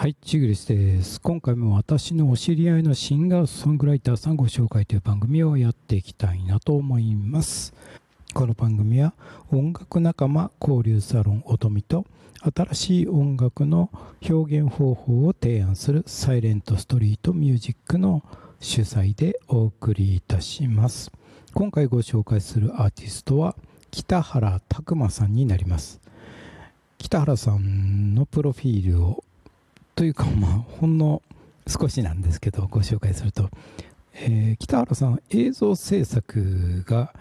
はい、チグリスです。今回も私のお知り合いのシンガーソングライターさんご紹介という番組をやっていきたいなと思います。この番組は音楽仲間交流サロン音美と新しい音楽の表現方法を提案するサイレントストリートミュージックの主催でお送りいたします。今回ご紹介するアーティストは北原拓馬さんになります。北原さんのプロフィールをというかまあほんの少しなんですけどご紹介すると、えー北原さん映像制作が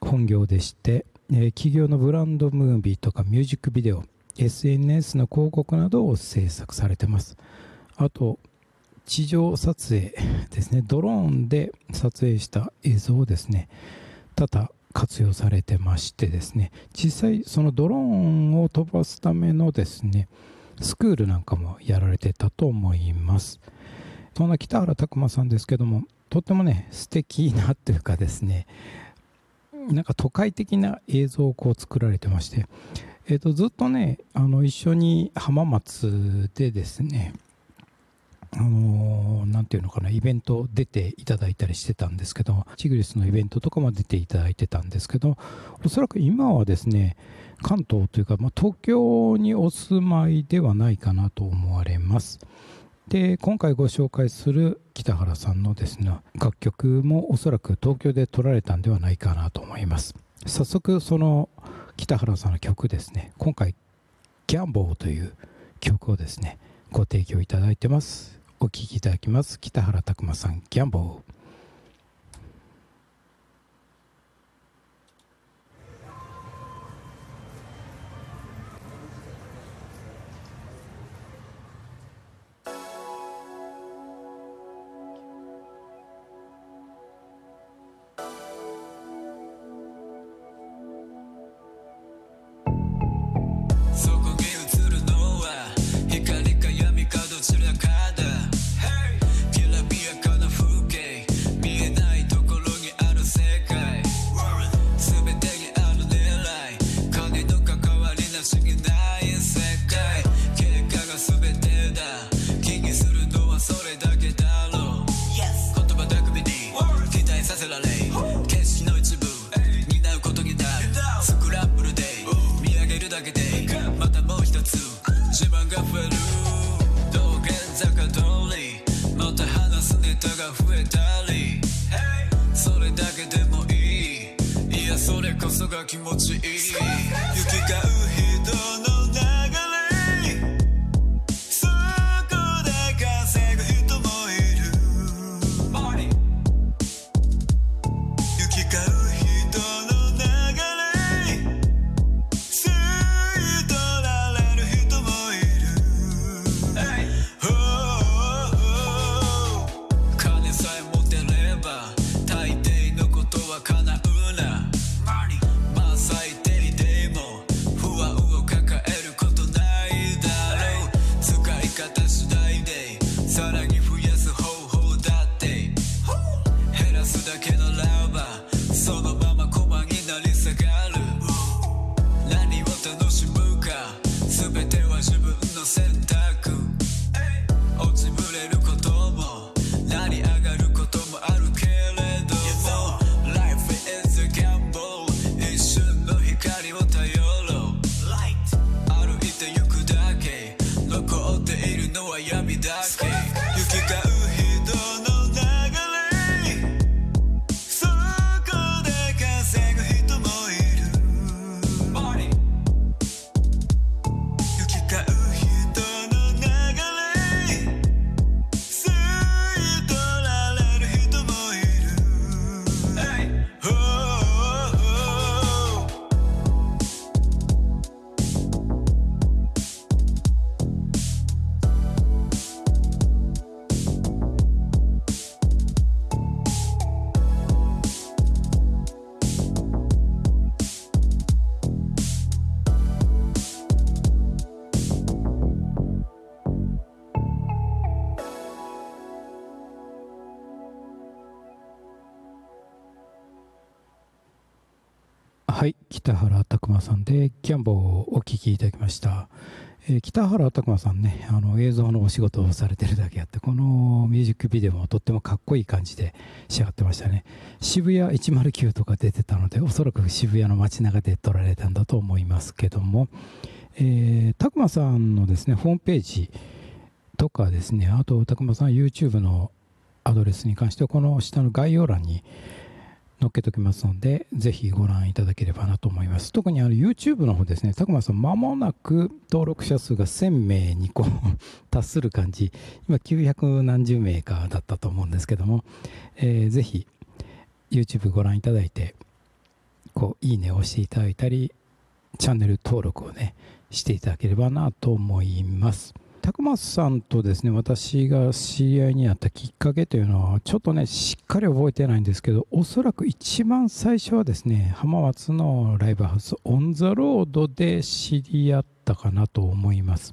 本業でして、えー企業のブランドムービーとかミュージックビデオ SNS の広告などを制作されてます。あと地上撮影ですね。ドローンで撮影した映像をですね。多々活用されてましてですね。実際そのドローンを飛ばすためのですねスクールなんかもやられてたと思います。そんな北原拓磨さんですけどもとってもね素敵なというかですねなんか都会的な映像をこう作られてまして、えー、とずっとねあの一緒に浜松でですねあのーなんていうのかなイベント出ていただいたりしてたんですけどチグリスのイベントとかも出ていただいてたんですけどおそらく今はですね関東というか、まあ、東京にお住まいではないかなと思われます。で今回ご紹介する北原さんのですね楽曲もおそらく東京で撮られたんではないかなと思います。早速その北原さんの曲ですね今回「ギャンボー」という曲をですねご提供いただいてます。お聴きいただきます。北原拓磨さん「ギャンボー」り。それだけでもいい。いやそれこそが気持ちいい。行き交う人のはい北原拓馬さんで「ギャンボ」をお聴きいただきました、えー北原拓磨さんねあの映像のお仕事をされてるだけあってこのミュージックビデオもとってもかっこいい感じで仕上がってましたね。渋谷109とか出てたのでおそらく渋谷の街中で撮られたんだと思いますけども、えー、拓磨さんのですねホームページとかですねあと拓磨さん YouTube のアドレスに関してはこの下の概要欄に載っけときますので、ぜひご覧いただければなと思います。特にあの YouTube の方ですね、たくまさん、まもなく登録者数が1000名にこう 達する感じ、今900何十名かだったと思うんですけども、えーぜひ YouTube ご覧いただいて、こう、いいねを押していただいたり、チャンネル登録をね、していただければなと思います。たくまさんとですね私が知り合いになったきっかけというのはちょっとねしっかり覚えてないんですけどおそらく一番最初はですね浜松のライブハウスオン・ザ・ロードで知り合ったかなと思います。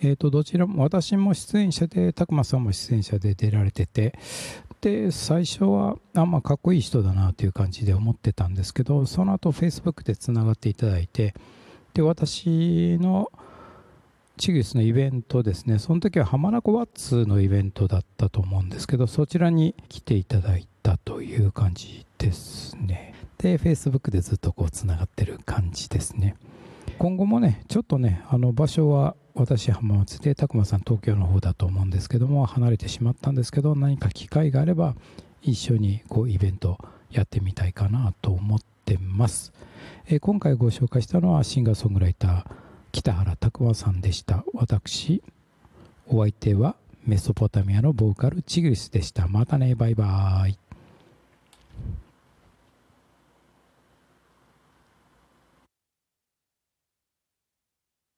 えー、とどちらも私も出演者でたくまさんも出演者で出られててで最初はあまあかっこいい人だなという感じで思ってたんですけどその後 Facebook でつながっていただいてで私のチグリスのイベントですね、その時は浜名湖ワッツのイベントだったと思うんですけど、そちらに来ていただいたという感じですね。で、Facebook でずっとこうつながってる感じですね。今後もね、ちょっとね、あの場所は私、浜松で、たくまさん、東京の方だと思うんですけども、離れてしまったんですけど、何か機会があれば、一緒にこうイベントやってみたいかなと思ってます。えー今回ご紹介したのはシンガーソングライター、北原拓和さんでした。私お相手はメソポタミアのボーカルチグリスでした。またね。バイバイ。